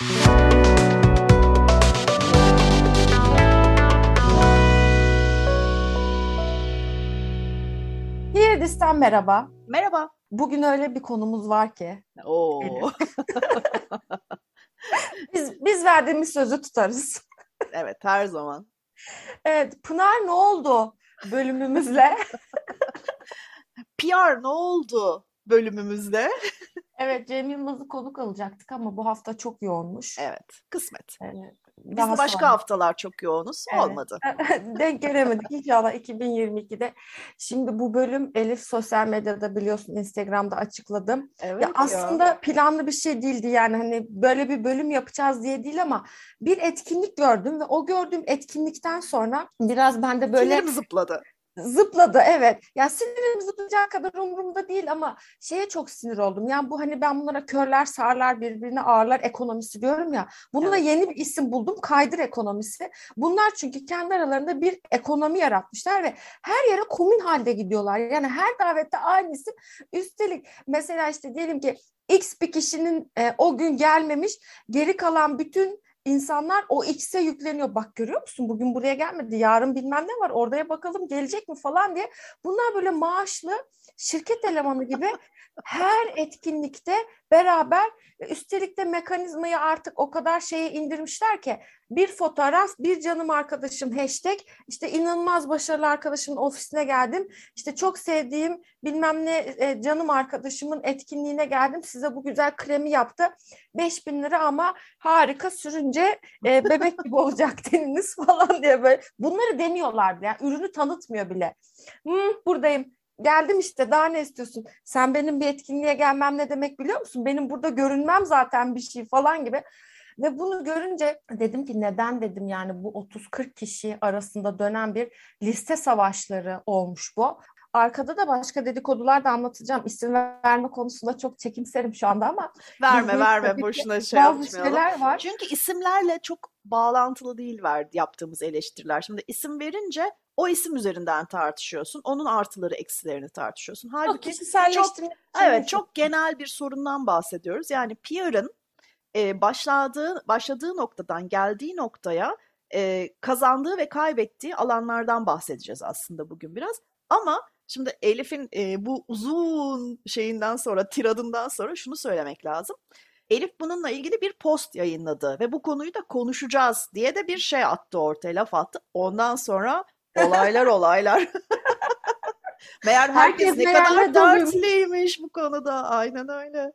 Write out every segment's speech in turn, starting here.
Hirdistan merhaba. Merhaba. Bugün öyle bir konumuz var ki. Oo. biz, biz verdiğimiz sözü tutarız. evet her zaman. Evet Pınar ne oldu bölümümüzle? PR ne oldu bölümümüzde? Evet Cem Yılmaz'ı konuk alacaktık ama bu hafta çok yoğunmuş. Evet kısmet. Evet. Biz de başka sonra. haftalar çok yoğunuz. Evet. Olmadı. Denk gelemedik inşallah 2022'de. Şimdi bu bölüm Elif sosyal medyada biliyorsun Instagram'da açıkladım. Evet ya aslında ya. planlı bir şey değildi yani hani böyle bir bölüm yapacağız diye değil ama bir etkinlik gördüm ve o gördüğüm etkinlikten sonra biraz bende böyle Sinirim zıpladı. Zıpladı evet. Ya sinirim zıplayacak kadar umurumda değil ama şeye çok sinir oldum. Yani bu hani ben bunlara körler sağırlar birbirine ağırlar ekonomisi diyorum ya. Bununla evet. yeni bir isim buldum. Kaydır ekonomisi. Bunlar çünkü kendi aralarında bir ekonomi yaratmışlar ve her yere komün halde gidiyorlar. Yani her davette aynı isim. Üstelik mesela işte diyelim ki X bir kişinin e, o gün gelmemiş geri kalan bütün insanlar o X'e yükleniyor. Bak görüyor musun bugün buraya gelmedi. Yarın bilmem ne var. Oraya bakalım gelecek mi falan diye. Bunlar böyle maaşlı şirket elemanı gibi her etkinlikte beraber üstelik de mekanizmayı artık o kadar şeye indirmişler ki bir fotoğraf bir canım arkadaşım hashtag işte inanılmaz başarılı arkadaşımın ofisine geldim. İşte çok sevdiğim bilmem ne e, canım arkadaşımın etkinliğine geldim. Size bu güzel kremi yaptı. 5000 lira ama harika sürünce e, bebek gibi olacak teniniz falan diye böyle. Bunları demiyorlar bile yani ürünü tanıtmıyor bile. Hmm, buradayım geldim işte daha ne istiyorsun? Sen benim bir etkinliğe gelmem ne demek biliyor musun? Benim burada görünmem zaten bir şey falan gibi. Ve bunu görünce dedim ki neden dedim yani bu 30-40 kişi arasında dönen bir liste savaşları olmuş bu. Arkada da başka dedikodular da anlatacağım. İsim verme konusunda çok çekimserim şu anda ama. Verme verme boşuna şey yapmayalım. Var. Çünkü isimlerle çok bağlantılı değil var yaptığımız eleştiriler. Şimdi isim verince o isim üzerinden tartışıyorsun. Onun artıları eksilerini tartışıyorsun. Halbuki çok, evet çok genel bir sorundan bahsediyoruz. Yani PR'ın e, başladığı başladığı noktadan geldiği noktaya e, kazandığı ve kaybettiği alanlardan bahsedeceğiz aslında bugün biraz. Ama şimdi Elif'in e, bu uzun şeyinden sonra, tiradından sonra şunu söylemek lazım. Elif bununla ilgili bir post yayınladı ve bu konuyu da konuşacağız diye de bir şey attı ortaya, laf attı. Ondan sonra Olaylar olaylar. Meğer herkes, herkes ne kadar dertliymiş bu konuda. Aynen öyle.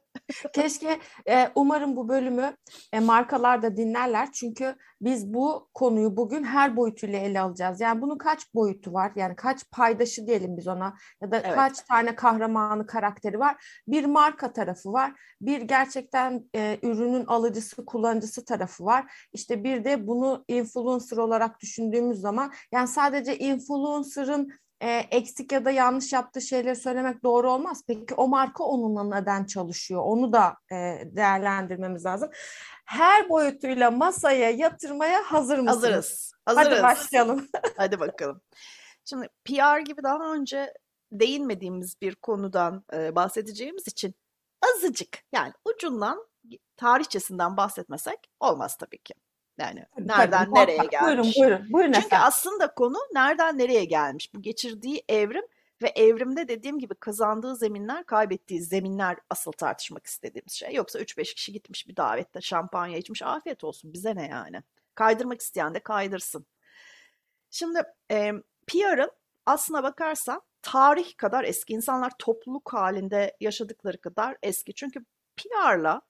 Keşke e, umarım bu bölümü e, markalar da dinlerler. Çünkü biz bu konuyu bugün her boyutuyla ele alacağız. Yani bunun kaç boyutu var? Yani kaç paydaşı diyelim biz ona ya da evet. kaç tane kahramanı karakteri var? Bir marka tarafı var. Bir gerçekten e, ürünün alıcısı, kullanıcısı tarafı var. İşte bir de bunu influencer olarak düşündüğümüz zaman yani sadece influencer'ın e, eksik ya da yanlış yaptığı şeyleri söylemek doğru olmaz. Peki o marka onunla neden çalışıyor? Onu da e, değerlendirmemiz lazım. Her boyutuyla masaya yatırmaya hazır mısınız? Hazırız. Hazırız. Hadi başlayalım. Hadi bakalım. Şimdi PR gibi daha önce değinmediğimiz bir konudan e, bahsedeceğimiz için azıcık yani ucundan tarihçesinden bahsetmesek olmaz tabii ki. Yani nereden Tabii, nereye gelmiş. Buyurun buyurun. buyurun Çünkü efendim. aslında konu nereden nereye gelmiş. Bu geçirdiği evrim ve evrimde dediğim gibi kazandığı zeminler, kaybettiği zeminler asıl tartışmak istediğimiz şey. Yoksa 3-5 kişi gitmiş bir davette şampanya içmiş afiyet olsun bize ne yani. Kaydırmak isteyen de kaydırsın. Şimdi e, PR'ın aslına bakarsan tarih kadar eski. insanlar topluluk halinde yaşadıkları kadar eski. Çünkü PR'la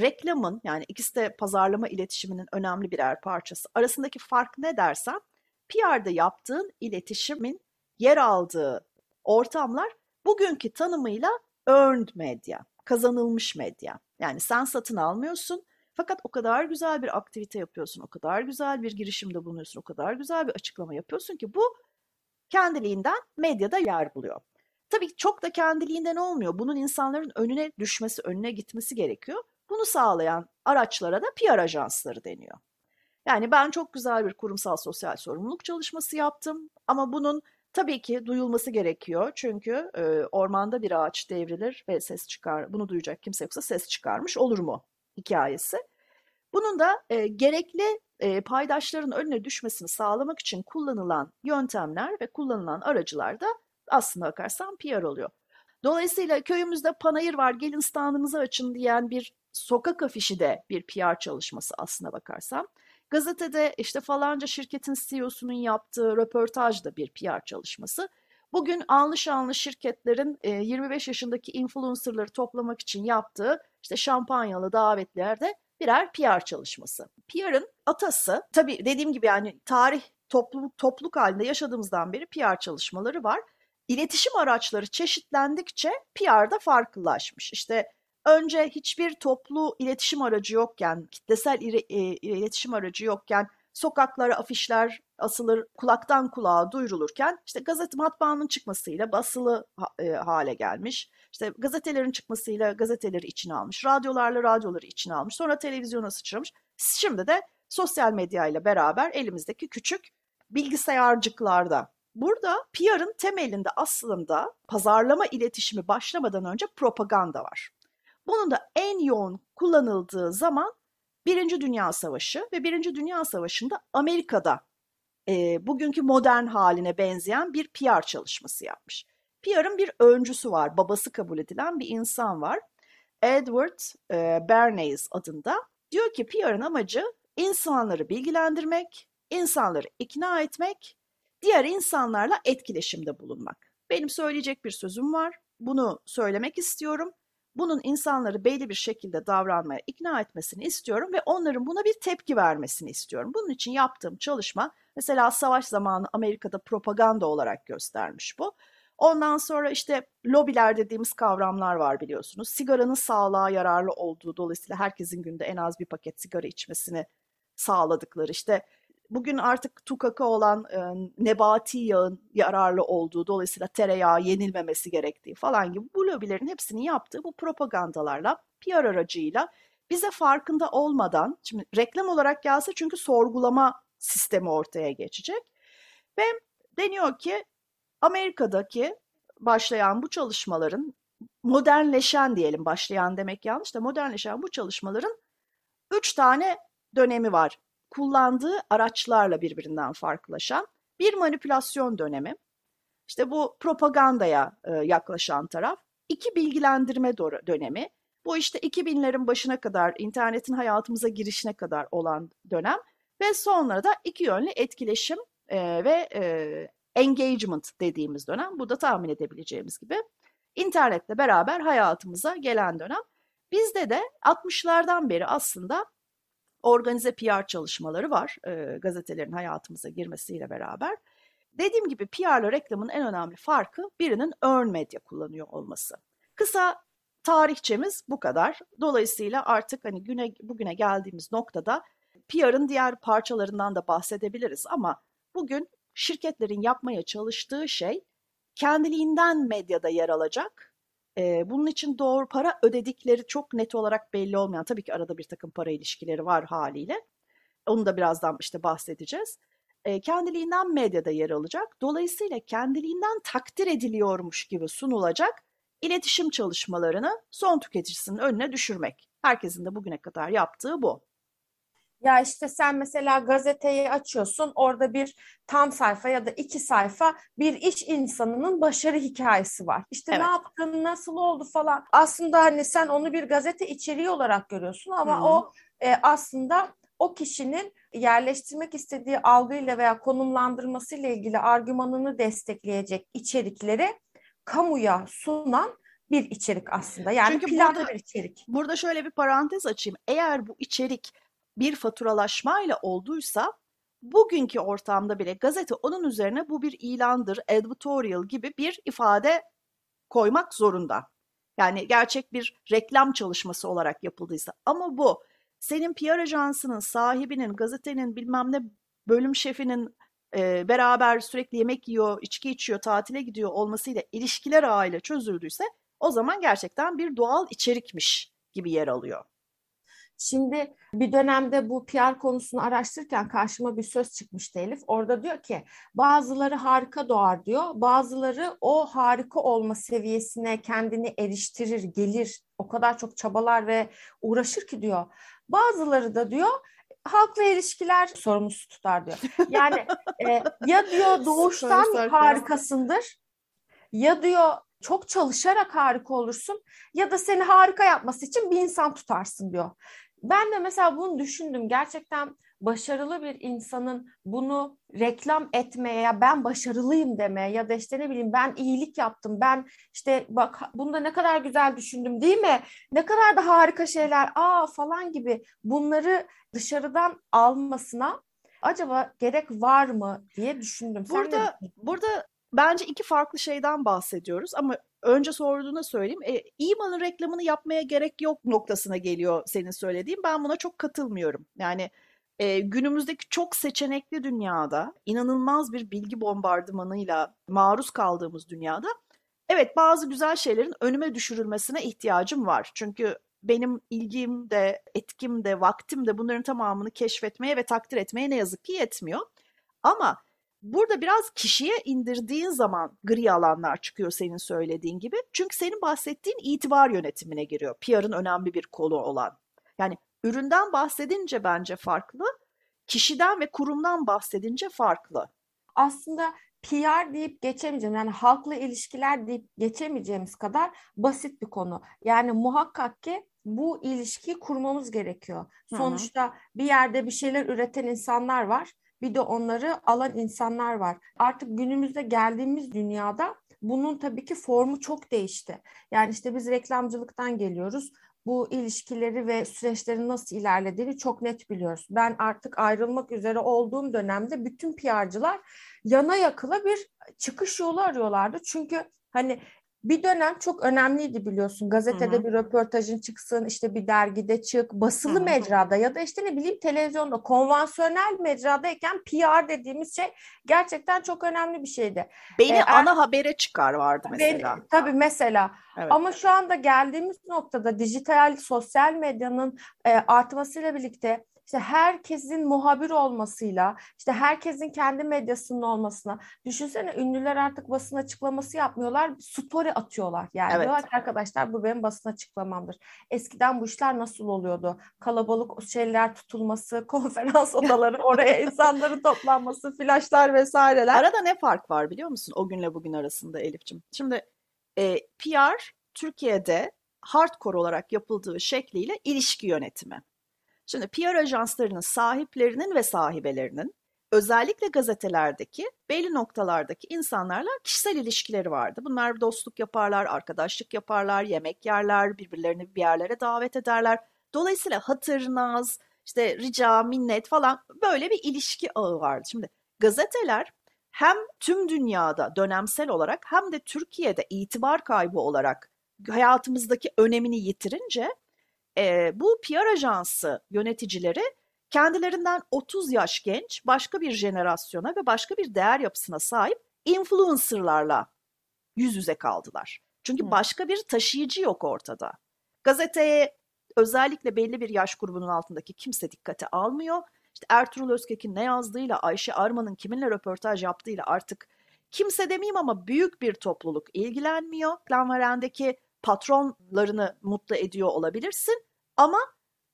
reklamın yani ikisi de pazarlama iletişiminin önemli birer parçası. Arasındaki fark ne dersen PR'da yaptığın iletişimin yer aldığı ortamlar bugünkü tanımıyla earned medya, kazanılmış medya. Yani sen satın almıyorsun fakat o kadar güzel bir aktivite yapıyorsun, o kadar güzel bir girişimde bulunuyorsun, o kadar güzel bir açıklama yapıyorsun ki bu kendiliğinden medyada yer buluyor. Tabii çok da kendiliğinden olmuyor. Bunun insanların önüne düşmesi, önüne gitmesi gerekiyor. Bunu sağlayan araçlara da PR ajansları deniyor. Yani ben çok güzel bir kurumsal sosyal sorumluluk çalışması yaptım ama bunun tabii ki duyulması gerekiyor. Çünkü e, ormanda bir ağaç devrilir ve ses çıkar. Bunu duyacak kimse yoksa ses çıkarmış olur mu hikayesi. Bunun da e, gerekli e, paydaşların önüne düşmesini sağlamak için kullanılan yöntemler ve kullanılan aracılar da aslında bakarsan PR oluyor. Dolayısıyla köyümüzde panayır var gelin standınızı açın diyen bir sokak afişi de bir PR çalışması aslına bakarsam. Gazetede işte falanca şirketin CEO'sunun yaptığı röportaj da bir PR çalışması. Bugün anlı şanlı şirketlerin 25 yaşındaki influencerları toplamak için yaptığı işte şampanyalı davetlerde birer PR çalışması. PR'ın atası tabii dediğim gibi yani tarih topluluk, topluluk halinde yaşadığımızdan beri PR çalışmaları var. İletişim araçları çeşitlendikçe PR'da farklılaşmış. İşte önce hiçbir toplu iletişim aracı yokken, kitlesel iletişim aracı yokken sokaklara afişler asılır, kulaktan kulağa duyurulurken işte gazete matbaanın çıkmasıyla basılı e, hale gelmiş. İşte gazetelerin çıkmasıyla gazeteleri içine almış, radyolarla radyoları içine almış, sonra televizyona sıçramış. Şimdi de sosyal medya ile beraber elimizdeki küçük bilgisayarcıklarda. Burada PR'ın temelinde aslında pazarlama iletişimi başlamadan önce propaganda var. Bunun da en yoğun kullanıldığı zaman Birinci Dünya Savaşı ve Birinci Dünya Savaşı'nda Amerika'da e, bugünkü modern haline benzeyen bir PR çalışması yapmış. PR'ın bir öncüsü var, babası kabul edilen bir insan var. Edward e, Bernays adında. Diyor ki PR'ın amacı insanları bilgilendirmek, insanları ikna etmek, diğer insanlarla etkileşimde bulunmak. Benim söyleyecek bir sözüm var. Bunu söylemek istiyorum bunun insanları belli bir şekilde davranmaya ikna etmesini istiyorum ve onların buna bir tepki vermesini istiyorum. Bunun için yaptığım çalışma mesela savaş zamanı Amerika'da propaganda olarak göstermiş bu. Ondan sonra işte lobiler dediğimiz kavramlar var biliyorsunuz. Sigaranın sağlığa yararlı olduğu dolayısıyla herkesin günde en az bir paket sigara içmesini sağladıkları işte bugün artık tukaka olan e, nebati yağın yararlı olduğu, dolayısıyla tereyağı yenilmemesi gerektiği falan gibi bu lobilerin hepsini yaptığı bu propagandalarla, PR aracıyla bize farkında olmadan, şimdi reklam olarak gelse çünkü sorgulama sistemi ortaya geçecek ve deniyor ki Amerika'daki başlayan bu çalışmaların modernleşen diyelim başlayan demek yanlış da modernleşen bu çalışmaların üç tane dönemi var kullandığı araçlarla birbirinden farklılaşan bir manipülasyon dönemi. İşte bu propagandaya e, yaklaşan taraf. iki bilgilendirme dönemi. Bu işte 2000'lerin başına kadar internetin hayatımıza girişine kadar olan dönem ve sonra da iki yönlü etkileşim e, ve e, engagement dediğimiz dönem. Bu da tahmin edebileceğimiz gibi internetle beraber hayatımıza gelen dönem. Bizde de 60'lardan beri aslında organize PR çalışmaları var e, gazetelerin hayatımıza girmesiyle beraber. Dediğim gibi PR ile reklamın en önemli farkı birinin earn medya kullanıyor olması. Kısa tarihçemiz bu kadar. Dolayısıyla artık hani güne bugüne geldiğimiz noktada PR'ın diğer parçalarından da bahsedebiliriz ama bugün şirketlerin yapmaya çalıştığı şey kendiliğinden medyada yer alacak e, bunun için doğru para ödedikleri çok net olarak belli olmayan, tabii ki arada bir takım para ilişkileri var haliyle. Onu da birazdan işte bahsedeceğiz. E, kendiliğinden medyada yer alacak. Dolayısıyla kendiliğinden takdir ediliyormuş gibi sunulacak iletişim çalışmalarını son tüketicisinin önüne düşürmek. Herkesin de bugüne kadar yaptığı bu. Ya işte sen mesela gazeteyi açıyorsun orada bir tam sayfa ya da iki sayfa bir iş insanının başarı hikayesi var. İşte evet. ne yaptın, nasıl oldu falan. Aslında hani sen onu bir gazete içeriği olarak görüyorsun ama Hı-hı. o e, aslında o kişinin yerleştirmek istediği algıyla veya konumlandırmasıyla ilgili argümanını destekleyecek içerikleri kamuya sunan bir içerik aslında. Yani Çünkü planlı burada, bir içerik. Burada şöyle bir parantez açayım. Eğer bu içerik bir faturalaşmayla olduysa bugünkü ortamda bile gazete onun üzerine bu bir ilandır, editorial gibi bir ifade koymak zorunda. Yani gerçek bir reklam çalışması olarak yapıldıysa. Ama bu senin PR ajansının sahibinin, gazetenin bilmem ne bölüm şefinin e, beraber sürekli yemek yiyor, içki içiyor, tatile gidiyor olmasıyla ilişkiler ağıyla çözüldüyse o zaman gerçekten bir doğal içerikmiş gibi yer alıyor. Şimdi bir dönemde bu PR konusunu araştırırken karşıma bir söz çıkmıştı Elif. Orada diyor ki bazıları harika doğar diyor. Bazıları o harika olma seviyesine kendini eriştirir, gelir. O kadar çok çabalar ve uğraşır ki diyor. Bazıları da diyor halkla ilişkiler sorumlusu tutar diyor. Yani e, ya diyor doğuştan harikasındır ya diyor çok çalışarak harika olursun ya da seni harika yapması için bir insan tutarsın diyor. Ben de mesela bunu düşündüm. Gerçekten başarılı bir insanın bunu reklam etmeye ya ben başarılıyım demeye ya da işte ne bileyim ben iyilik yaptım. Ben işte bak bunda ne kadar güzel düşündüm değil mi? Ne kadar da harika şeyler aa falan gibi bunları dışarıdan almasına acaba gerek var mı diye düşündüm. Burada burada bence iki farklı şeyden bahsediyoruz ama önce sorduğuna söyleyeyim. E, iyi reklamını yapmaya gerek yok noktasına geliyor senin söylediğin. Ben buna çok katılmıyorum. Yani e, günümüzdeki çok seçenekli dünyada, inanılmaz bir bilgi bombardımanıyla maruz kaldığımız dünyada evet bazı güzel şeylerin önüme düşürülmesine ihtiyacım var. Çünkü benim ilgim de, etkim de, vaktim de bunların tamamını keşfetmeye ve takdir etmeye ne yazık ki yetmiyor. Ama Burada biraz kişiye indirdiğin zaman gri alanlar çıkıyor senin söylediğin gibi. Çünkü senin bahsettiğin itibar yönetimine giriyor. PR'ın önemli bir kolu olan. Yani üründen bahsedince bence farklı, kişiden ve kurumdan bahsedince farklı. Aslında PR deyip geçemeyeceğim yani halkla ilişkiler deyip geçemeyeceğimiz kadar basit bir konu. Yani muhakkak ki bu ilişkiyi kurmamız gerekiyor. Sonuçta Hı-hı. bir yerde bir şeyler üreten insanlar var bir de onları alan insanlar var. Artık günümüzde geldiğimiz dünyada bunun tabii ki formu çok değişti. Yani işte biz reklamcılıktan geliyoruz. Bu ilişkileri ve süreçlerin nasıl ilerlediğini çok net biliyoruz. Ben artık ayrılmak üzere olduğum dönemde bütün PR'cılar yana yakıla bir çıkış yolu arıyorlardı. Çünkü hani bir dönem çok önemliydi biliyorsun. Gazetede Hı-hı. bir röportajın çıksın, işte bir dergide çık, basılı Hı-hı. mecrada ya da işte ne bileyim televizyonda, konvansiyonel mecradayken PR dediğimiz şey gerçekten çok önemli bir şeydi. Beni ee, ana habere çıkar vardı mesela. Beni, tabii mesela. Evet. Ama şu anda geldiğimiz noktada dijital, sosyal medyanın e, artmasıyla birlikte işte herkesin muhabir olmasıyla, işte herkesin kendi medyasının olmasına. Düşünsene ünlüler artık basın açıklaması yapmıyorlar, story atıyorlar. Yani evet. diyorlar ki arkadaşlar bu benim basın açıklamamdır. Eskiden bu işler nasıl oluyordu? Kalabalık şeyler tutulması, konferans odaları, oraya insanların toplanması, flaşlar vesaireler. Arada ne fark var biliyor musun o günle bugün arasında Elif'ciğim? Şimdi e, PR Türkiye'de hardcore olarak yapıldığı şekliyle ilişki yönetimi. Şimdi PR ajanslarının sahiplerinin ve sahibelerinin özellikle gazetelerdeki belli noktalardaki insanlarla kişisel ilişkileri vardı. Bunlar dostluk yaparlar, arkadaşlık yaparlar, yemek yerler, birbirlerini bir yerlere davet ederler. Dolayısıyla hatır, naz, işte rica, minnet falan böyle bir ilişki ağı vardı. Şimdi gazeteler hem tüm dünyada dönemsel olarak hem de Türkiye'de itibar kaybı olarak hayatımızdaki önemini yitirince e, bu PR ajansı yöneticileri kendilerinden 30 yaş genç başka bir jenerasyona ve başka bir değer yapısına sahip influencerlarla yüz yüze kaldılar. Çünkü başka bir taşıyıcı yok ortada. Gazeteye özellikle belli bir yaş grubunun altındaki kimse dikkate almıyor. İşte Ertuğrul Özkek'in ne yazdığıyla, Ayşe Arman'ın kiminle röportaj yaptığıyla artık kimse demeyeyim ama büyük bir topluluk ilgilenmiyor. Planvaren'deki patronlarını mutlu ediyor olabilirsin ama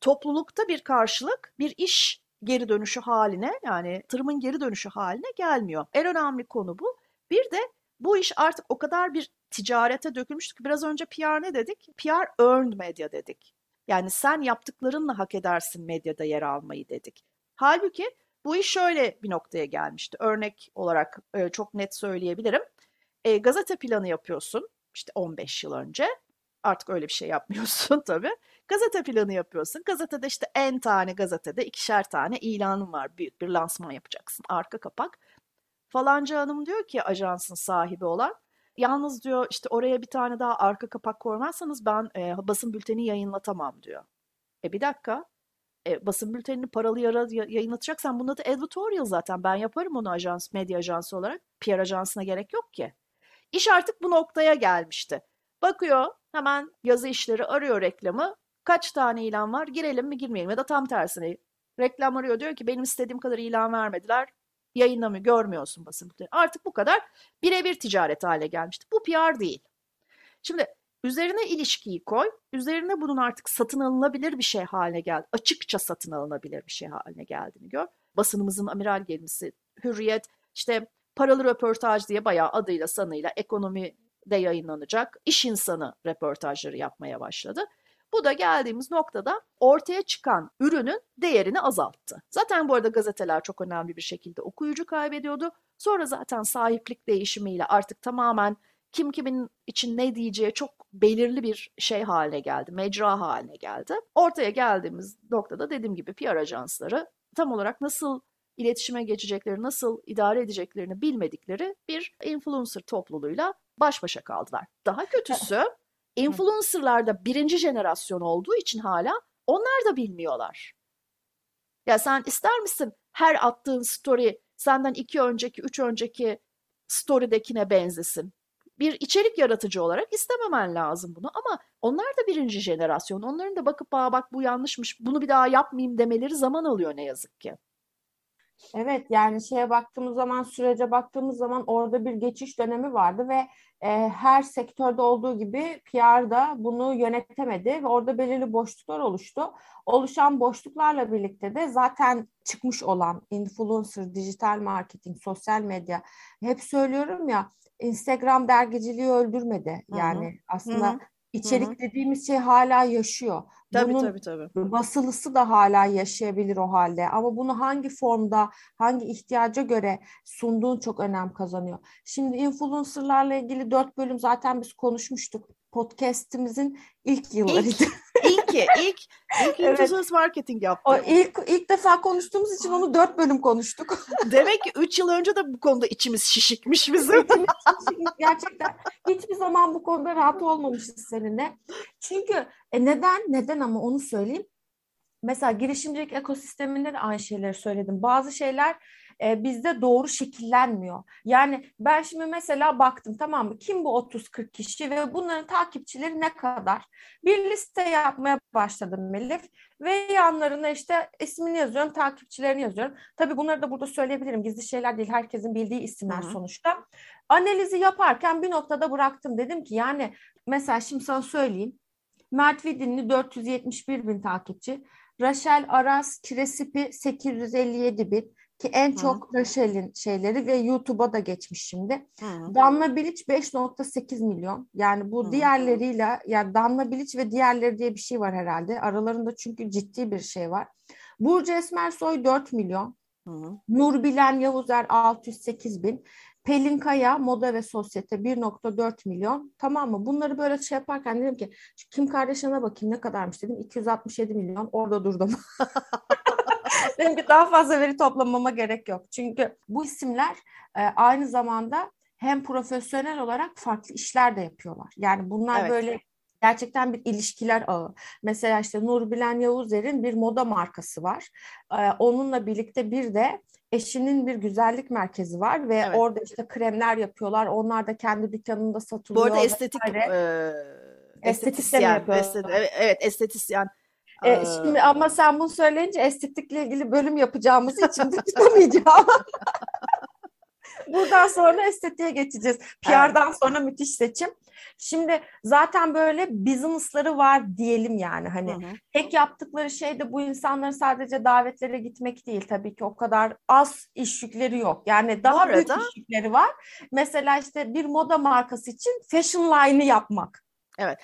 toplulukta bir karşılık bir iş geri dönüşü haline yani tırımın geri dönüşü haline gelmiyor. En önemli konu bu. Bir de bu iş artık o kadar bir ticarete dökülmüştü ki biraz önce PR ne dedik? PR earned media dedik. Yani sen yaptıklarınla hak edersin medyada yer almayı dedik. Halbuki bu iş şöyle bir noktaya gelmişti. Örnek olarak e, çok net söyleyebilirim. E, gazete planı yapıyorsun işte 15 yıl önce Artık öyle bir şey yapmıyorsun tabii. Gazete planı yapıyorsun. Gazetede işte en tane gazetede ikişer tane ilanın var. Büyük bir lansman yapacaksın. Arka kapak. Falanca hanım diyor ki ajansın sahibi olan. Yalnız diyor işte oraya bir tane daha arka kapak koymazsanız ben e, basın bülteni yayınlatamam diyor. E bir dakika. E, basın bültenini paralı yara yayınlatacaksan bunun adı editorial zaten. Ben yaparım onu ajans, medya ajansı olarak. PR ajansına gerek yok ki. İş artık bu noktaya gelmişti. Bakıyor hemen yazı işleri arıyor reklamı. Kaç tane ilan var? Girelim mi girmeyelim ya da tam tersine. Reklam arıyor diyor ki benim istediğim kadar ilan vermediler. Yayınlamıyor, görmüyorsun basın. Artık bu kadar birebir ticaret hale gelmişti. Bu PR değil. Şimdi üzerine ilişkiyi koy. Üzerine bunun artık satın alınabilir bir şey haline geldi. Açıkça satın alınabilir bir şey haline geldiğini gör. Basınımızın amiral gemisi Hürriyet işte paralı röportaj diye bayağı adıyla sanıyla ekonomide yayınlanacak iş insanı röportajları yapmaya başladı. Bu da geldiğimiz noktada ortaya çıkan ürünün değerini azalttı. Zaten bu arada gazeteler çok önemli bir şekilde okuyucu kaybediyordu. Sonra zaten sahiplik değişimiyle artık tamamen kim kimin için ne diyeceği çok belirli bir şey haline geldi, mecra haline geldi. Ortaya geldiğimiz noktada dediğim gibi PR ajansları tam olarak nasıl iletişime geçecekleri, nasıl idare edeceklerini bilmedikleri bir influencer topluluğuyla baş başa kaldılar. Daha kötüsü influencerlar da birinci jenerasyon olduğu için hala onlar da bilmiyorlar. Ya sen ister misin her attığın story senden iki önceki, üç önceki story'dekine benzesin? Bir içerik yaratıcı olarak istememen lazım bunu ama onlar da birinci jenerasyon. Onların da bakıp Aa, bak bu yanlışmış bunu bir daha yapmayayım demeleri zaman alıyor ne yazık ki. Evet yani şeye baktığımız zaman sürece baktığımız zaman orada bir geçiş dönemi vardı ve e, her sektörde olduğu gibi PR da bunu yönetemedi ve orada belirli boşluklar oluştu. Oluşan boşluklarla birlikte de zaten çıkmış olan influencer, dijital marketing, sosyal medya hep söylüyorum ya Instagram dergiciliği öldürmedi. Yani Hı-hı. aslında Hı-hı. İçerik Hı-hı. dediğimiz şey hala yaşıyor. Tabii Bunun tabii tabii. Basılısı da hala yaşayabilir o halde. Ama bunu hangi formda, hangi ihtiyaca göre sunduğun çok önem kazanıyor. Şimdi influencerlarla ilgili dört bölüm zaten biz konuşmuştuk podcast'imizin ilk yıllarıydı. İlk, ilk, ilk, ilk evet. marketing yaptık. O ilk, ilk defa konuştuğumuz için onu dört bölüm konuştuk. Demek ki üç yıl önce de bu konuda içimiz şişikmiş bizim. Gerçekten hiçbir zaman bu konuda rahat olmamışız seninle. Çünkü e neden? Neden ama onu söyleyeyim. Mesela girişimcilik ekosisteminde de aynı şeyleri söyledim. Bazı şeyler e, bizde doğru şekillenmiyor. Yani ben şimdi mesela baktım tamam mı kim bu 30-40 kişi ve bunların takipçileri ne kadar? Bir liste yapmaya başladım Melif ve yanlarına işte ismini yazıyorum, takipçilerini yazıyorum. Tabii bunları da burada söyleyebilirim. Gizli şeyler değil. Herkesin bildiği isimler Hı-hı. sonuçta. Analizi yaparken bir noktada bıraktım. Dedim ki yani mesela şimdi sana söyleyeyim. Mert Vidinli 471 bin takipçi. Rachel Aras Kiresipi 857 bin. Ki en çok Rachel'in şeyleri ve YouTube'a da geçmiş şimdi. Hı. Damla Bilic 5.8 milyon. Yani bu Hı. diğerleriyle yani Damla Bilic ve diğerleri diye bir şey var herhalde. Aralarında çünkü ciddi bir şey var. Burcu Esmersoy 4 milyon. Hı. Nur Bilen Yavuzer 608 bin. Pelin Kaya Moda ve Sosyete 1.4 milyon. Tamam mı? Bunları böyle şey yaparken dedim ki Kim Kardashian'a bakayım ne kadarmış dedim. 267 milyon. Orada durdum. dedim ki daha fazla veri toplamama gerek yok. Çünkü bu isimler e, aynı zamanda hem profesyonel olarak farklı işler de yapıyorlar. Yani bunlar evet. böyle gerçekten bir ilişkiler ağı. Mesela işte Nurbilen Yavuzer'in bir moda markası var. Ee, onunla birlikte bir de eşinin bir güzellik merkezi var ve evet. orada işte kremler yapıyorlar. Onlar da kendi dükkanında satılıyor. Bu arada estetik e, estetisyen, estetisyen, evet, evet estetisyen. E, şimdi ama sen bunu söyleyince estetikle ilgili bölüm yapacağımız için de tutamayacağım. Buradan sonra estetiğe geçeceğiz. PR'dan evet. sonra müthiş seçim. Şimdi zaten böyle business'ları var diyelim yani hani hı hı. tek yaptıkları şey de bu insanların sadece davetlere gitmek değil tabii ki o kadar az iş yükleri yok. Yani daha arada, büyük iş yükleri var. Mesela işte bir moda markası için fashion line'ı yapmak. Evet.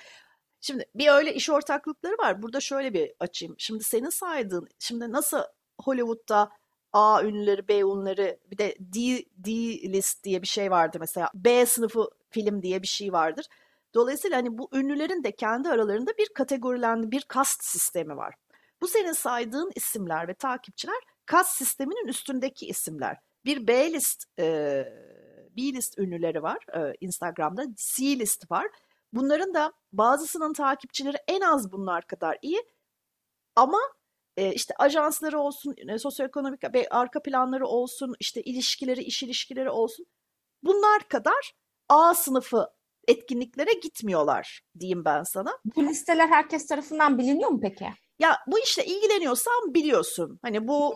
Şimdi bir öyle iş ortaklıkları var. Burada şöyle bir açayım. Şimdi senin saydığın, şimdi nasıl Hollywood'da A ünlüleri, B ünlüleri bir de D, D list diye bir şey vardı mesela. B sınıfı film diye bir şey vardır. Dolayısıyla hani bu ünlülerin de kendi aralarında bir kategorilendi, bir kast sistemi var. Bu senin saydığın isimler ve takipçiler kast sisteminin üstündeki isimler. Bir B list, e, B list ünlüleri var e, Instagram'da, C list var. Bunların da bazısının takipçileri en az bunlar kadar iyi ama e, işte ajansları olsun, e, sosyoekonomik arka planları olsun, işte ilişkileri, iş ilişkileri olsun. Bunlar kadar A sınıfı etkinliklere gitmiyorlar diyeyim ben sana. Bu listeler herkes tarafından biliniyor mu peki? Ya bu işle ilgileniyorsan biliyorsun. Hani bu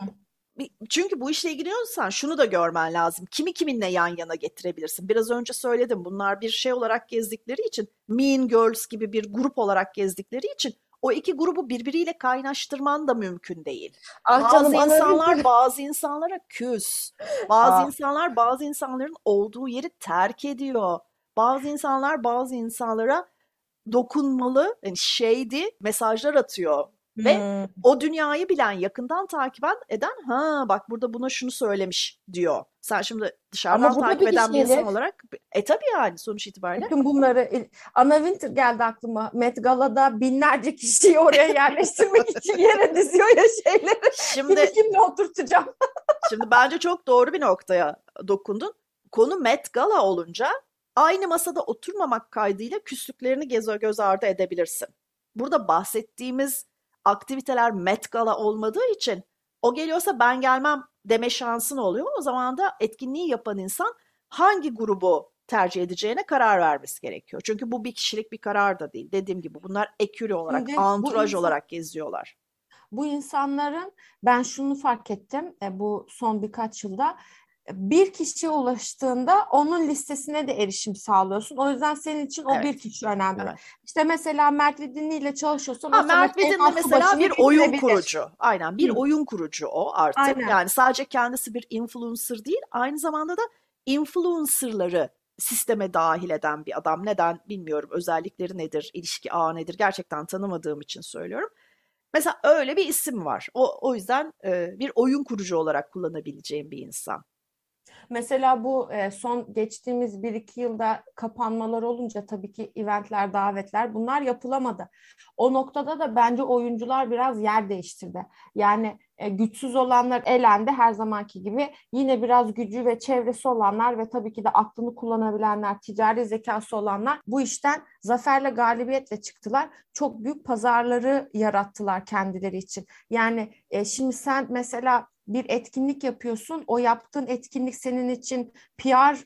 çünkü bu işle ilgileniyorsan şunu da görmen lazım. Kimi kiminle yan yana getirebilirsin? Biraz önce söyledim. Bunlar bir şey olarak gezdikleri için, Mean Girls gibi bir grup olarak gezdikleri için o iki grubu birbiriyle kaynaştırman da mümkün değil. Ah bazı canım, insanlar bir... bazı insanlara küs. Bazı Aa. insanlar bazı insanların olduğu yeri terk ediyor. Bazı insanlar bazı insanlara dokunmalı, yani şeydi mesajlar atıyor. Ve hmm. o dünyayı bilen, yakından takip eden ha bak burada buna şunu söylemiş diyor. Sen şimdi dışarıdan takip eden bir insan olarak e tabii yani sonuç itibariyle. Bütün bunları Anna Winter geldi aklıma. Met Gala'da binlerce kişiyi oraya yerleştirmek için yere diziyor ya şeyleri. Şimdi kimle oturtacağım? şimdi bence çok doğru bir noktaya dokundun. Konu Met Gala olunca aynı masada oturmamak kaydıyla küslüklerini göz ardı edebilirsin. Burada bahsettiğimiz aktiviteler Met Gala olmadığı için o geliyorsa ben gelmem deme şansın oluyor. O zaman da etkinliği yapan insan hangi grubu tercih edeceğine karar vermesi gerekiyor. Çünkü bu bir kişilik bir karar da değil. Dediğim gibi bunlar ekürü olarak, Şimdi anturaj insan, olarak geziyorlar. Bu insanların ben şunu fark ettim e, bu son birkaç yılda bir kişiye ulaştığında onun listesine de erişim sağlıyorsun. O yüzden senin için o evet. bir kişi önemli. Evet. İşte mesela Mert Vidinli ile çalışıyorsan ha, Mert Vidinli mesela bir oyun kurucu. Aynen bir Hı. oyun kurucu o artık. Aynen. Yani sadece kendisi bir influencer değil aynı zamanda da influencerları sisteme dahil eden bir adam. Neden bilmiyorum. Özellikleri nedir, ilişki ağı nedir gerçekten tanımadığım için söylüyorum. Mesela öyle bir isim var. O, o yüzden e, bir oyun kurucu olarak kullanabileceğim bir insan. Mesela bu e, son geçtiğimiz bir iki yılda kapanmalar olunca tabii ki eventler, davetler bunlar yapılamadı. O noktada da bence oyuncular biraz yer değiştirdi. Yani e, güçsüz olanlar elendi her zamanki gibi. Yine biraz gücü ve çevresi olanlar ve tabii ki de aklını kullanabilenler, ticari zekası olanlar bu işten zaferle galibiyetle çıktılar. Çok büyük pazarları yarattılar kendileri için. Yani e, şimdi sen mesela bir etkinlik yapıyorsun. O yaptığın etkinlik senin için PR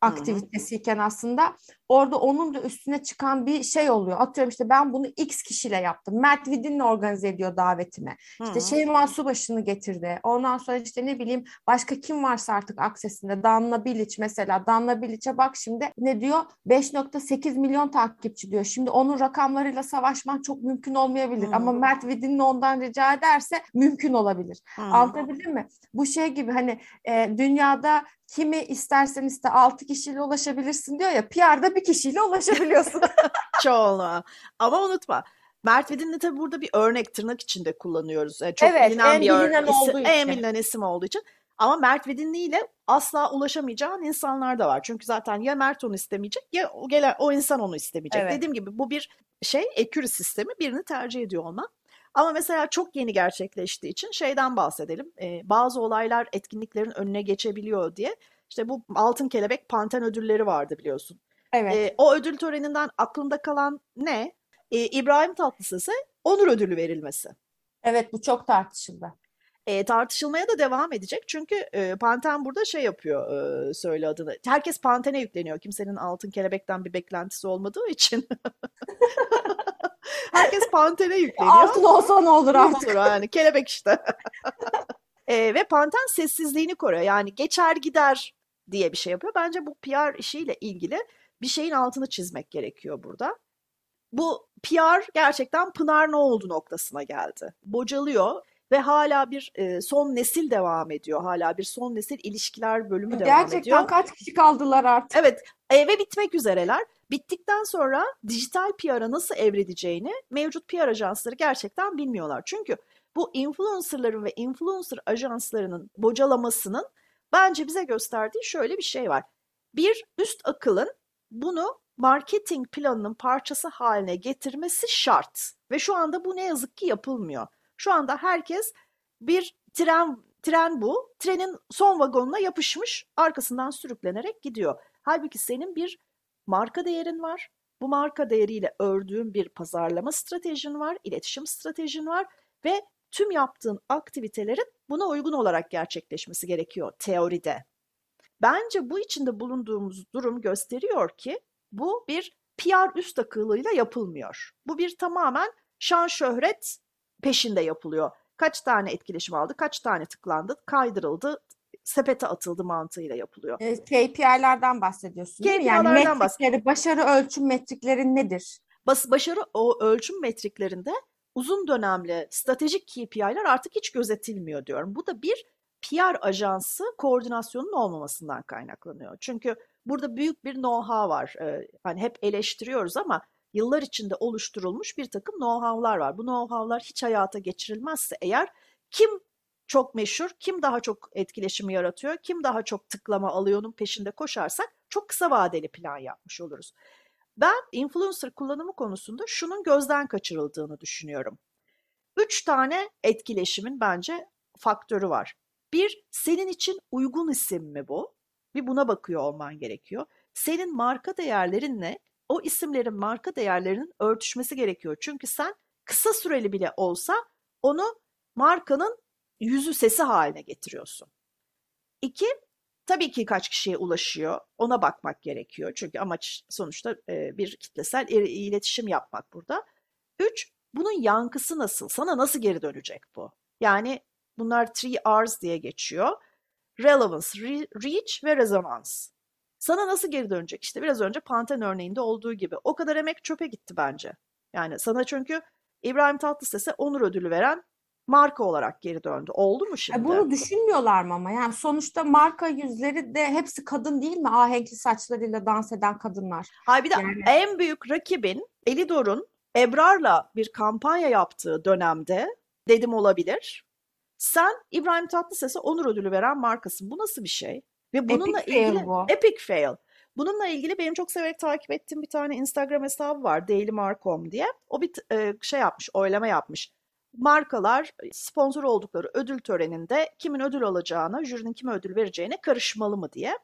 aktivitesiyken aslında orada onun da üstüne çıkan bir şey oluyor. Atıyorum işte ben bunu X kişiyle yaptım. Mert Vidin'le organize ediyor davetimi. Hı-hı. İşte Şeyma Subaşı'nı getirdi. Ondan sonra işte ne bileyim başka kim varsa artık aksesinde. Danla Bilic mesela. Danla Bilic'e bak şimdi ne diyor? 5.8 milyon takipçi diyor. Şimdi onun rakamlarıyla savaşmak çok mümkün olmayabilir. Hı-hı. Ama Mert Vidin'le ondan rica ederse mümkün olabilir. Hı-hı. Anlatabildim mi? Bu şey gibi hani e, dünyada kimi istersen iste 6 kişiyle ulaşabilirsin diyor ya PR'da bir kişiyle ulaşabiliyorsun. Çoğunluğa. Ama unutma Mert Vidin'i tabii burada bir örnek tırnak içinde kullanıyoruz. Yani çok evet, bilinen en bir bilinen olduğu isim, en bilinen isim olduğu için. Ama Mert Vidinli ile asla ulaşamayacağın insanlar da var. Çünkü zaten ya Mert onu istemeyecek ya o, gelen, o insan onu istemeyecek. Evet. Dediğim gibi bu bir şey ekürü sistemi birini tercih ediyor olman. Ama mesela çok yeni gerçekleştiği için şeyden bahsedelim. Ee, bazı olaylar etkinliklerin önüne geçebiliyor diye. İşte bu Altın Kelebek Panten ödülleri vardı biliyorsun. Evet. Ee, o ödül töreninden aklında kalan ne? Ee, İbrahim Tatlıses'e onur ödülü verilmesi. Evet bu çok tartışıldı. E, tartışılmaya da devam edecek çünkü e, Panten burada şey yapıyor e, söyle adını. Herkes Panten'e yükleniyor. Kimsenin altın kelebekten bir beklentisi olmadığı için. Herkes Panten'e yükleniyor. Altın olsa ne olur artık. Olur yani kelebek işte. e, ve Panten sessizliğini koruyor. Yani geçer gider diye bir şey yapıyor. Bence bu PR işiyle ilgili bir şeyin altını çizmek gerekiyor burada. Bu PR gerçekten Pınar ne oldu noktasına geldi. Bocalıyor ve hala bir e, son nesil devam ediyor. Hala bir son nesil ilişkiler bölümü devam Gerçekten ediyor. Gerçekten kaç kişi kaldılar artık? Evet eve bitmek üzereler. Bittikten sonra dijital PR'a nasıl evrileceğini mevcut PR ajansları gerçekten bilmiyorlar. Çünkü bu influencerların ve influencer ajanslarının bocalamasının bence bize gösterdiği şöyle bir şey var. Bir üst akılın bunu marketing planının parçası haline getirmesi şart. Ve şu anda bu ne yazık ki yapılmıyor. Şu anda herkes bir tren tren bu. Trenin son vagonuna yapışmış, arkasından sürüklenerek gidiyor. Halbuki senin bir marka değerin var. Bu marka değeriyle ördüğün bir pazarlama stratejin var, iletişim stratejin var ve tüm yaptığın aktivitelerin buna uygun olarak gerçekleşmesi gerekiyor teoride. Bence bu içinde bulunduğumuz durum gösteriyor ki Bu bir PR üst akıllıyla yapılmıyor. Bu bir tamamen şan şöhret peşinde yapılıyor. Kaç tane etkileşim aldı, kaç tane tıklandı, kaydırıldı, sepete atıldı mantığıyla yapılıyor. E, KPI'lerden bahsediyorsun değil mi? Yani metrikleri, başarı ölçüm metrikleri nedir? Bas, başarı o ölçüm metriklerinde uzun dönemli stratejik KPI'ler artık hiç gözetilmiyor diyorum. Bu da bir PR ajansı koordinasyonun olmamasından kaynaklanıyor. Çünkü burada büyük bir know-how var. Ee, hani hep eleştiriyoruz ama yıllar içinde oluşturulmuş bir takım know-how'lar var. Bu know-how'lar hiç hayata geçirilmezse eğer kim çok meşhur, kim daha çok etkileşimi yaratıyor, kim daha çok tıklama alıyor'nun peşinde koşarsak çok kısa vadeli plan yapmış oluruz. Ben influencer kullanımı konusunda şunun gözden kaçırıldığını düşünüyorum. Üç tane etkileşimin bence faktörü var. Bir, senin için uygun isim mi bu? Bir buna bakıyor olman gerekiyor. Senin marka değerlerinle o isimlerin marka değerlerinin örtüşmesi gerekiyor. Çünkü sen kısa süreli bile olsa onu markanın yüzü sesi haline getiriyorsun. İki, tabii ki kaç kişiye ulaşıyor ona bakmak gerekiyor. Çünkü amaç sonuçta bir kitlesel iletişim yapmak burada. Üç, bunun yankısı nasıl? Sana nasıl geri dönecek bu? Yani bunlar three R's diye geçiyor. Relevance, reach ve resonance. Sana nasıl geri dönecek? İşte biraz önce Panten örneğinde olduğu gibi. O kadar emek çöpe gitti bence. Yani sana çünkü İbrahim Tatlıses'e onur ödülü veren marka olarak geri döndü. Oldu mu şimdi? Bunu düşünmüyorlar mı ama? Yani sonuçta marka yüzleri de hepsi kadın değil mi? Ahenkli saçlarıyla dans eden kadınlar. Hayır bir de yani... en büyük rakibin Elidor'un Ebrar'la bir kampanya yaptığı dönemde dedim olabilir. Sen İbrahim Tatlıses'e onur ödülü veren markasın. Bu nasıl bir şey? Ve bununla epic ilgili fail bu. epic fail. Bununla ilgili benim çok severek takip ettiğim bir tane Instagram hesabı var Daily Marcom diye. O bir e, şey yapmış, oylama yapmış. Markalar sponsor oldukları ödül töreninde kimin ödül alacağına, jürinin kime ödül vereceğine karışmalı mı diye.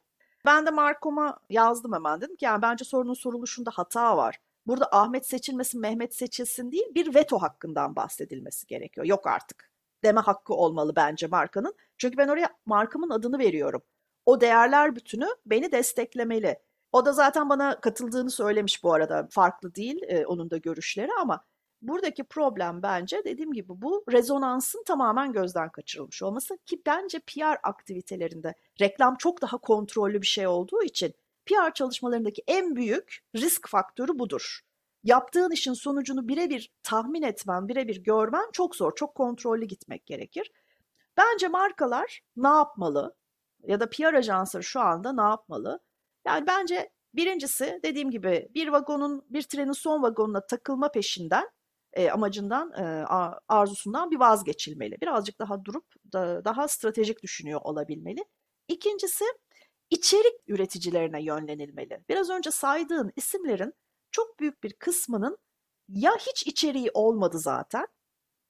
Ben de Marcom'a yazdım hemen dedim ki yani bence sorunun soruluşunda hata var. Burada Ahmet seçilmesin, Mehmet seçilsin değil bir veto hakkından bahsedilmesi gerekiyor. Yok artık deme hakkı olmalı bence markanın. Çünkü ben oraya markamın adını veriyorum. O değerler bütünü beni desteklemeli. O da zaten bana katıldığını söylemiş bu arada. Farklı değil e, onun da görüşleri ama buradaki problem bence dediğim gibi bu rezonansın tamamen gözden kaçırılmış olması ki bence PR aktivitelerinde reklam çok daha kontrollü bir şey olduğu için PR çalışmalarındaki en büyük risk faktörü budur. Yaptığın işin sonucunu birebir tahmin etmen, birebir görmen çok zor, çok kontrollü gitmek gerekir. Bence markalar ne yapmalı? Ya da PR ajansları şu anda ne yapmalı? Yani bence birincisi dediğim gibi bir vagonun, bir trenin son vagonuna takılma peşinden e, amacından, e, arzusundan bir vazgeçilmeli. Birazcık daha durup da, daha stratejik düşünüyor olabilmeli. İkincisi içerik üreticilerine yönlenilmeli. Biraz önce saydığın isimlerin çok büyük bir kısmının ya hiç içeriği olmadı zaten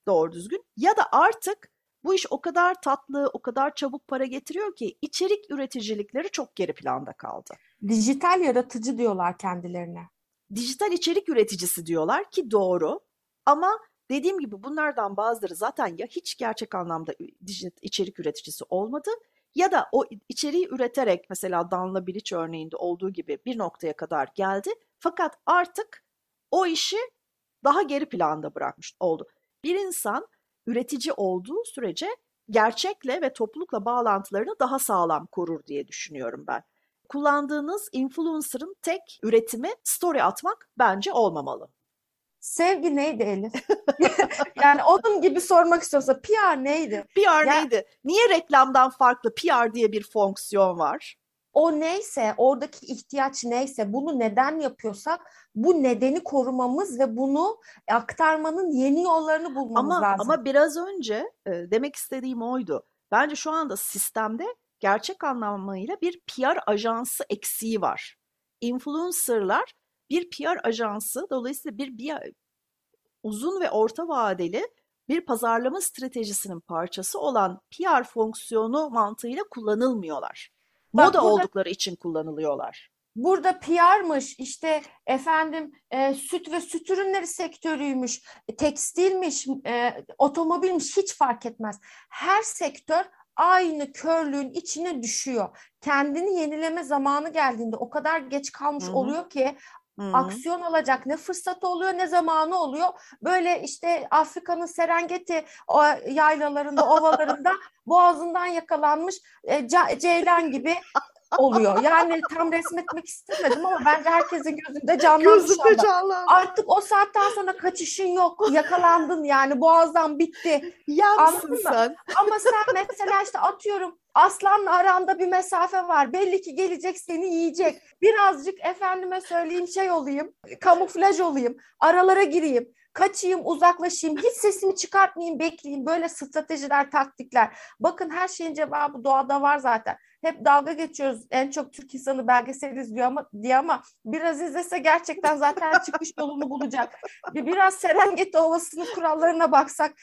doğru düzgün ya da artık bu iş o kadar tatlı, o kadar çabuk para getiriyor ki içerik üreticilikleri çok geri planda kaldı. Dijital yaratıcı diyorlar kendilerine. Dijital içerik üreticisi diyorlar ki doğru. Ama dediğim gibi bunlardan bazıları zaten ya hiç gerçek anlamda içerik üreticisi olmadı ya da o içeriği üreterek mesela Danla Bilic örneğinde olduğu gibi bir noktaya kadar geldi. Fakat artık o işi daha geri planda bırakmış oldu. Bir insan üretici olduğu sürece gerçekle ve toplulukla bağlantılarını daha sağlam korur diye düşünüyorum ben. Kullandığınız influencer'ın tek üretimi story atmak bence olmamalı. Sevgi neydi Elif? yani onun gibi sormak istiyorsa PR neydi? PR yani, neydi? Niye reklamdan farklı PR diye bir fonksiyon var? O neyse, oradaki ihtiyaç neyse, bunu neden yapıyorsak bu nedeni korumamız ve bunu aktarmanın yeni yollarını bulmamız ama, lazım. Ama biraz önce e, demek istediğim oydu. Bence şu anda sistemde gerçek anlamıyla bir PR ajansı eksiği var. Influencer'lar bir PR ajansı dolayısıyla bir, bir uzun ve orta vadeli bir pazarlama stratejisinin parçası olan PR fonksiyonu mantığıyla kullanılmıyorlar. Bak, Moda burada, oldukları için kullanılıyorlar. Burada PR'mış, işte efendim e, süt ve süt ürünleri sektörüymüş, e, tekstilmiş, e, otomobilmiş hiç fark etmez. Her sektör aynı körlüğün içine düşüyor. Kendini yenileme zamanı geldiğinde o kadar geç kalmış Hı hı. oluyor ki Hı-hı. aksiyon alacak ne fırsatı oluyor ne zamanı oluyor. Böyle işte Afrika'nın Serengeti yaylalarında, ovalarında boğazından yakalanmış e, ca- ceylan gibi oluyor. Yani tam resmetmek istemedim ama bence herkesin gözünde canlanmış Gözümde anda. canlandı. Artık o saatten sonra kaçışın yok. Yakalandın yani boğazdan bitti. Yansın Anladın mı? sen. Ama sen mesela işte atıyorum aslanla aranda bir mesafe var. Belli ki gelecek seni yiyecek. Birazcık efendime söyleyeyim şey olayım. Kamuflaj olayım. Aralara gireyim. Kaçayım, uzaklaşayım. Hiç sesimi çıkartmayayım, bekleyeyim. Böyle stratejiler, taktikler. Bakın her şeyin cevabı doğada var zaten. Hep dalga geçiyoruz. En çok Türk insanı belgesel izliyor ama diye ama biraz izlese gerçekten zaten çıkış yolunu bulacak. Bir biraz Serengeti Ovası'nın kurallarına baksak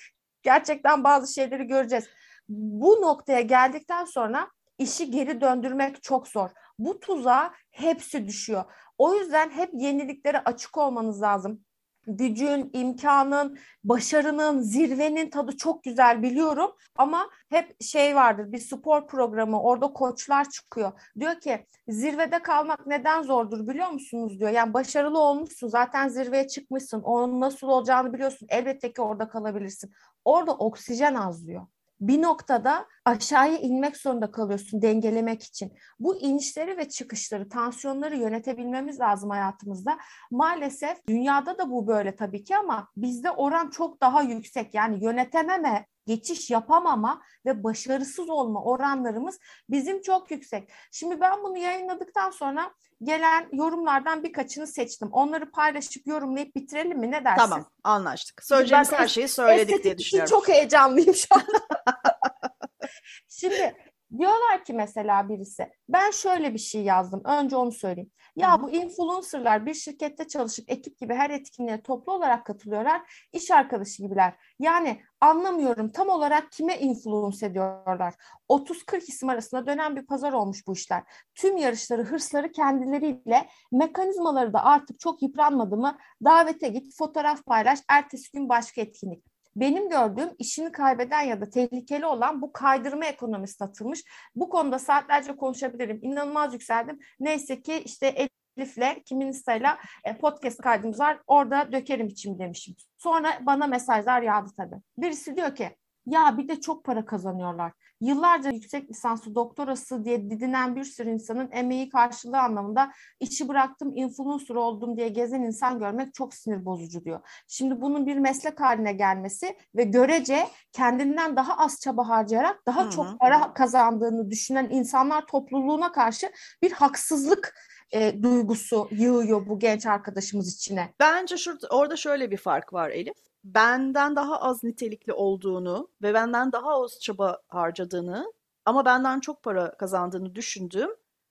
gerçekten bazı şeyleri göreceğiz. Bu noktaya geldikten sonra işi geri döndürmek çok zor. Bu tuzağa hepsi düşüyor. O yüzden hep yeniliklere açık olmanız lazım. Gücün, imkanın, başarının, zirvenin tadı çok güzel biliyorum ama hep şey vardır bir spor programı orada koçlar çıkıyor. Diyor ki zirvede kalmak neden zordur biliyor musunuz diyor. Yani başarılı olmuşsun zaten zirveye çıkmışsın onun nasıl olacağını biliyorsun elbette ki orada kalabilirsin. Orada oksijen az diyor bir noktada aşağıya inmek zorunda kalıyorsun dengelemek için. Bu inişleri ve çıkışları, tansiyonları yönetebilmemiz lazım hayatımızda. Maalesef dünyada da bu böyle tabii ki ama bizde oran çok daha yüksek. Yani yönetememe, geçiş yapamama ve başarısız olma oranlarımız bizim çok yüksek. Şimdi ben bunu yayınladıktan sonra gelen yorumlardan birkaçını seçtim. Onları paylaşıp yorumlayıp bitirelim mi? Ne dersin? Tamam anlaştık. Söyleyeceğimiz her şeyi söyledik diye düşünüyorum. çok heyecanlıyım şu an. Şimdi diyorlar ki mesela birisi ben şöyle bir şey yazdım. Önce onu söyleyeyim. Ya bu influencerlar bir şirkette çalışıp ekip gibi her etkinliğe toplu olarak katılıyorlar. İş arkadaşı gibiler. Yani anlamıyorum tam olarak kime influence ediyorlar. 30-40 isim arasında dönen bir pazar olmuş bu işler. Tüm yarışları, hırsları kendileriyle mekanizmaları da artık çok yıpranmadı mı davete git, fotoğraf paylaş, ertesi gün başka etkinlik. Benim gördüğüm işini kaybeden ya da tehlikeli olan bu kaydırma ekonomisi atılmış. Bu konuda saatlerce konuşabilirim. İnanılmaz yükseldim. Neyse ki işte Elif'le, kimin Insta'yla e, podcast kaydımız var. Orada dökerim içim demişim. Sonra bana mesajlar yağdı tabii. Birisi diyor ki ya bir de çok para kazanıyorlar. Yıllarca yüksek lisanslı doktorası diye didinen bir sürü insanın emeği karşılığı anlamında işi bıraktım, influencer oldum diye gezen insan görmek çok sinir bozucu diyor. Şimdi bunun bir meslek haline gelmesi ve görece kendinden daha az çaba harcayarak daha Hı hı. çok para kazandığını düşünen insanlar topluluğuna karşı bir haksızlık e, duygusu yığıyor bu genç arkadaşımız içine. Bence şurada, orada şöyle bir fark var Elif. Benden daha az nitelikli olduğunu ve benden daha az çaba harcadığını ama benden çok para kazandığını düşündüğüm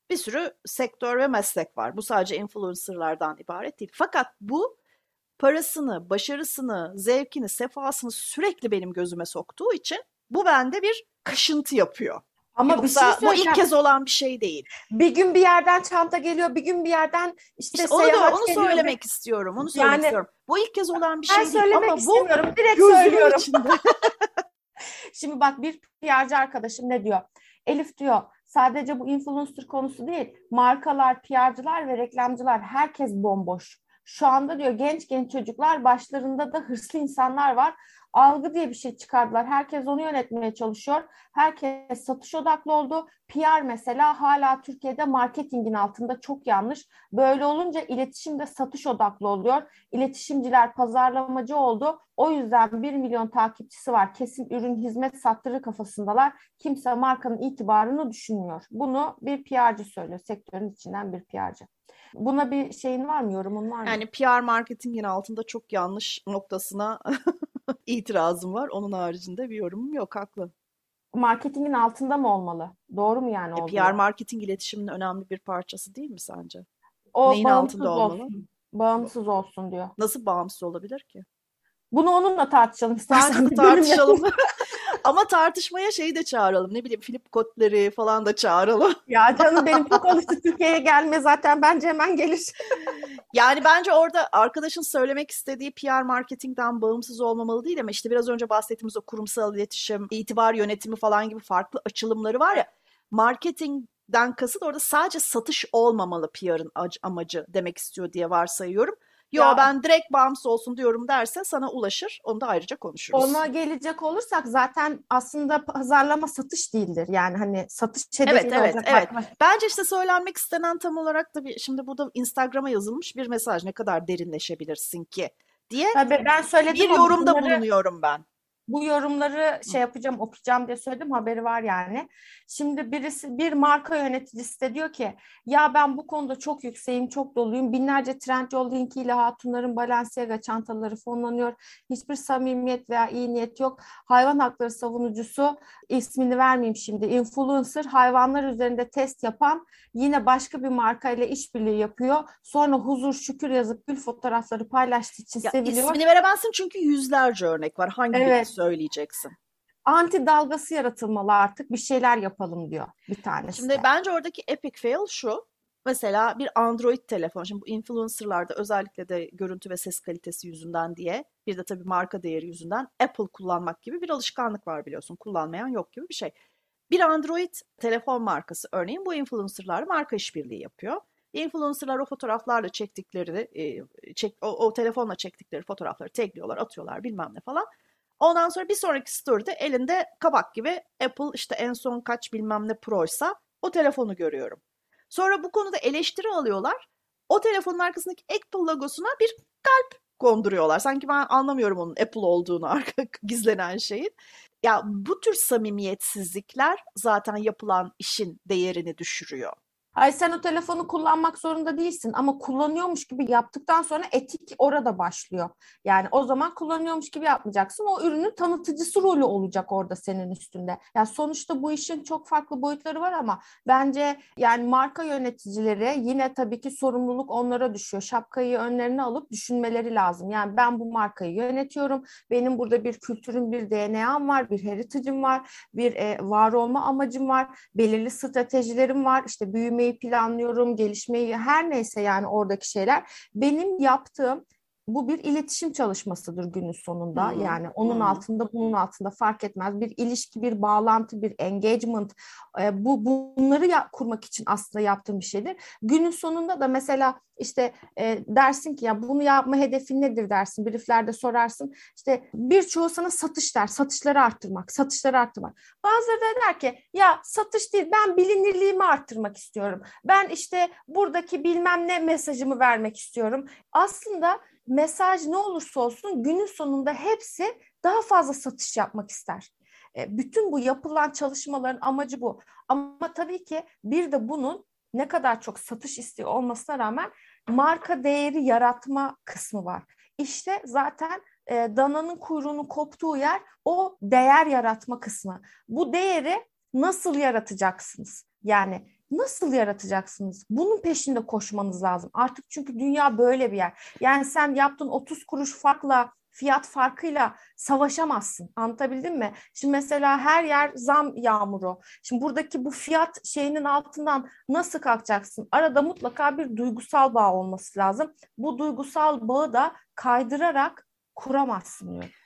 bir sürü sektör ve meslek var. Bu sadece influencerlardan ibaret değil. Fakat bu parasını, başarısını, zevkini, sefasını sürekli benim gözüme soktuğu için bu bende bir kaşıntı yapıyor. Ama bir şey Yoksa bu ilk kez olan bir şey değil. Bir gün bir yerden çanta geliyor, bir gün bir yerden işte, İşte onu da seyahat onu geliyor. söylemek istiyorum. Onu söylemek Yani- istiyorum. Bu ilk kez olan bir Ben şey değil söylemek ama bu istemiyorum. Direkt gözümün söylüyorum. içinde. Şimdi bak bir PR'cı arkadaşım ne diyor? Elif diyor sadece bu influencer konusu değil. Markalar, PR'cılar ve reklamcılar herkes bomboş. Şu anda diyor genç genç çocuklar başlarında da hırslı insanlar var. Algı diye bir şey çıkardılar. Herkes onu yönetmeye çalışıyor. Herkes satış odaklı oldu. PR mesela hala Türkiye'de marketingin altında çok yanlış. Böyle olunca iletişim de satış odaklı oluyor. İletişimciler pazarlamacı oldu. O yüzden 1 milyon takipçisi var. Kesin ürün hizmet sattırır kafasındalar. Kimse markanın itibarını düşünmüyor. Bunu bir PR'cı söylüyor. Sektörün içinden bir PR'cı. Buna bir şeyin var mı? Yorumun var mı? Yani PR marketingin altında çok yanlış noktasına itirazım var. Onun haricinde bir yorumum yok. Haklı. Marketingin altında mı olmalı? Doğru mu yani E? PR marketing iletişimin önemli bir parçası değil mi sence? O neyin altında olmalı? olsun. Bağımsız olsun diyor. Nasıl bağımsız olabilir ki? Bunu onunla tartışalım istersen. Tartışalım. Ama tartışmaya şeyi de çağıralım. Ne bileyim Philip Kotler'i falan da çağıralım. ya canım benim çok alıştı Türkiye'ye gelme zaten bence hemen gelir. Yani bence orada arkadaşın söylemek istediği PR marketingden bağımsız olmamalı değil ama işte biraz önce bahsettiğimiz o kurumsal iletişim, itibar yönetimi falan gibi farklı açılımları var ya. Marketingden kasıt orada sadece satış olmamalı PR'ın amacı demek istiyor diye varsayıyorum. Yo ya, ben direkt bağımsız olsun diyorum derse sana ulaşır. Onu da ayrıca konuşuruz. Ona gelecek olursak zaten aslında pazarlama satış değildir. Yani hani satış hedefiyle evet, evet, evet. Bence işte söylenmek istenen tam olarak da bir, şimdi burada Instagram'a yazılmış bir mesaj. Ne kadar derinleşebilirsin ki diye Tabii ben söyledim bir yorumda bunları, bulunuyorum ben bu yorumları şey yapacağım, okuyacağım diye söyledim. Haberi var yani. Şimdi birisi bir marka yöneticisi de diyor ki ya ben bu konuda çok yükseğim, çok doluyum. Binlerce Trendyol linkiyle hatunların Balenciaga çantaları fonlanıyor. Hiçbir samimiyet veya iyi niyet yok. Hayvan hakları savunucusu ismini vermeyeyim şimdi. Influencer hayvanlar üzerinde test yapan yine başka bir markayla işbirliği yapıyor. Sonra huzur şükür yazıp gül fotoğrafları paylaştığı için ya seviliyor. İsmini veremezsin çünkü yüzlerce örnek var. Hangi evet söyleyeceksin? Anti dalgası yaratılmalı artık bir şeyler yapalım diyor bir tanesi. Şimdi bence oradaki epic fail şu. Mesela bir Android telefon. Şimdi bu influencerlarda özellikle de görüntü ve ses kalitesi yüzünden diye bir de tabii marka değeri yüzünden Apple kullanmak gibi bir alışkanlık var biliyorsun. Kullanmayan yok gibi bir şey. Bir Android telefon markası örneğin bu influencerlarla marka işbirliği yapıyor. Influencerlar o fotoğraflarla çektikleri, e, çek, o, o telefonla çektikleri fotoğrafları tagliyorlar, atıyorlar bilmem ne falan. Ondan sonra bir sonraki story'de elinde kabak gibi Apple işte en son kaç bilmem ne Pro'ysa o telefonu görüyorum. Sonra bu konuda eleştiri alıyorlar. O telefonun arkasındaki Apple logosuna bir kalp konduruyorlar. Sanki ben anlamıyorum onun Apple olduğunu arka gizlenen şeyin. Ya bu tür samimiyetsizlikler zaten yapılan işin değerini düşürüyor. Ay sen o telefonu kullanmak zorunda değilsin ama kullanıyormuş gibi yaptıktan sonra etik orada başlıyor. Yani o zaman kullanıyormuş gibi yapmayacaksın. O ürünün tanıtıcısı rolü olacak orada senin üstünde. Yani sonuçta bu işin çok farklı boyutları var ama bence yani marka yöneticileri yine tabii ki sorumluluk onlara düşüyor. Şapkayı önlerine alıp düşünmeleri lazım. Yani ben bu markayı yönetiyorum. Benim burada bir kültürüm, bir DNA'm var, bir heritage'im var, bir e, var olma amacım var, belirli stratejilerim var. İşte büyüme büyümeyi planlıyorum, gelişmeyi her neyse yani oradaki şeyler. Benim yaptığım bu bir iletişim çalışmasıdır günün sonunda. Hmm. Yani onun hmm. altında bunun altında fark etmez. Bir ilişki, bir bağlantı, bir engagement. E, bu bunları ya, kurmak için aslında yaptığım bir şeydir. Günün sonunda da mesela işte e, dersin ki ya bunu yapma hedefin nedir dersin. Brieflerde sorarsın. İşte birçoğu sana satış der. Satışları arttırmak, satışları arttırmak. Bazıları da der ki ya satış değil ben bilinirliğimi arttırmak istiyorum. Ben işte buradaki bilmem ne mesajımı vermek istiyorum. Aslında mesaj ne olursa olsun günün sonunda hepsi daha fazla satış yapmak ister. E, bütün bu yapılan çalışmaların amacı bu. Ama tabii ki bir de bunun ne kadar çok satış istiyor olmasına rağmen marka değeri yaratma kısmı var. İşte zaten e, dananın kuyruğunun koptuğu yer o değer yaratma kısmı. Bu değeri nasıl yaratacaksınız? Yani nasıl yaratacaksınız? Bunun peşinde koşmanız lazım. Artık çünkü dünya böyle bir yer. Yani sen yaptığın 30 kuruş farkla fiyat farkıyla savaşamazsın. Anlatabildim mi? Şimdi mesela her yer zam yağmuru. Şimdi buradaki bu fiyat şeyinin altından nasıl kalkacaksın? Arada mutlaka bir duygusal bağ olması lazım. Bu duygusal bağı da kaydırarak kuramazsın diyor.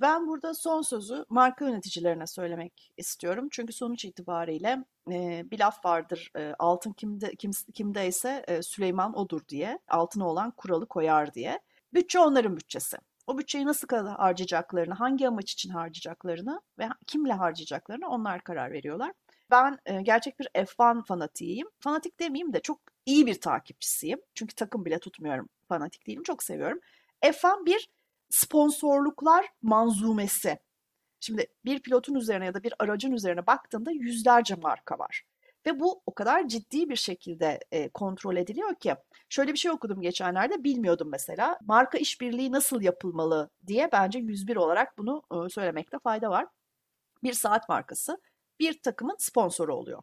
Ben burada son sözü marka yöneticilerine söylemek istiyorum. Çünkü sonuç itibariyle e, bir laf vardır e, altın kimde kim, kimdeyse e, Süleyman odur diye altına olan kuralı koyar diye. Bütçe onların bütçesi. O bütçeyi nasıl harcayacaklarını, hangi amaç için harcayacaklarını ve kimle harcayacaklarını onlar karar veriyorlar. Ben e, gerçek bir F1 fanatiyim. Fanatik demeyeyim de çok iyi bir takipçisiyim. Çünkü takım bile tutmuyorum. Fanatik değilim, çok seviyorum. F1 bir sponsorluklar manzumesi. Şimdi bir pilotun üzerine ya da bir aracın üzerine baktığında yüzlerce marka var. Ve bu o kadar ciddi bir şekilde e, kontrol ediliyor ki. Şöyle bir şey okudum geçenlerde bilmiyordum mesela. Marka işbirliği nasıl yapılmalı diye bence 101 olarak bunu e, söylemekte fayda var. Bir saat markası bir takımın sponsoru oluyor.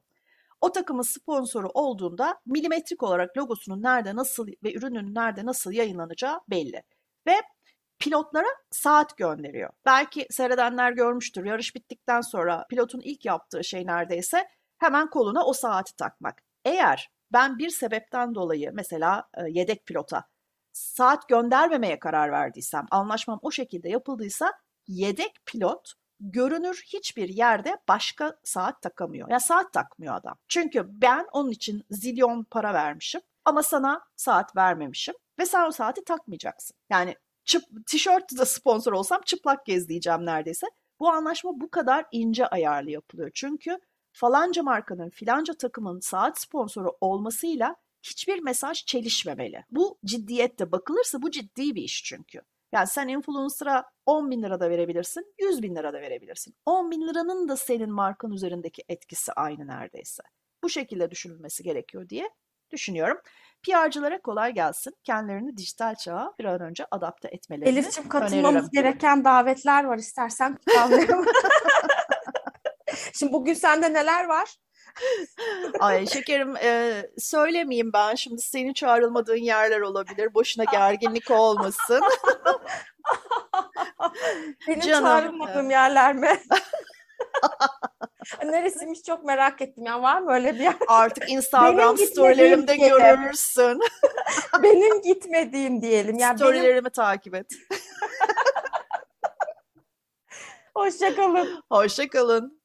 O takımın sponsoru olduğunda milimetrik olarak logosunun nerede nasıl ve ürünün nerede nasıl yayınlanacağı belli. Ve pilotlara saat gönderiyor. Belki seyredenler görmüştür. Yarış bittikten sonra pilotun ilk yaptığı şey neredeyse hemen koluna o saati takmak. Eğer ben bir sebepten dolayı mesela e, yedek pilota saat göndermemeye karar verdiysem, anlaşmam o şekilde yapıldıysa yedek pilot görünür hiçbir yerde başka saat takamıyor. Ya saat takmıyor adam. Çünkü ben onun için zilyon para vermişim ama sana saat vermemişim ve sen o saati takmayacaksın. Yani çıp, tişört de sponsor olsam çıplak gez diyeceğim neredeyse. Bu anlaşma bu kadar ince ayarlı yapılıyor. Çünkü falanca markanın filanca takımın saat sponsoru olmasıyla hiçbir mesaj çelişmemeli. Bu ciddiyette bakılırsa bu ciddi bir iş çünkü. Yani sen influencer'a 10 bin lira da verebilirsin, 100 bin lira da verebilirsin. 10 bin liranın da senin markan üzerindeki etkisi aynı neredeyse. Bu şekilde düşünülmesi gerekiyor diye düşünüyorum. PR'cılara kolay gelsin. Kendilerini dijital çağa bir an önce adapte etmelerini Elif'ciğim katılmamız öneririm. gereken davetler var istersen. Şimdi bugün sende neler var? Ay şekerim e, söylemeyeyim ben şimdi senin çağrılmadığın yerler olabilir. Boşuna gerginlik olmasın. Benim Canım. çağrılmadığım yerler mi? Neresiymiş çok merak ettim. Yani var mı öyle bir yer? Artık Instagram storylerimde görürsün. benim gitmediğim diyelim. Yani Storylerimi benim... takip et. Hoşçakalın. Hoşçakalın.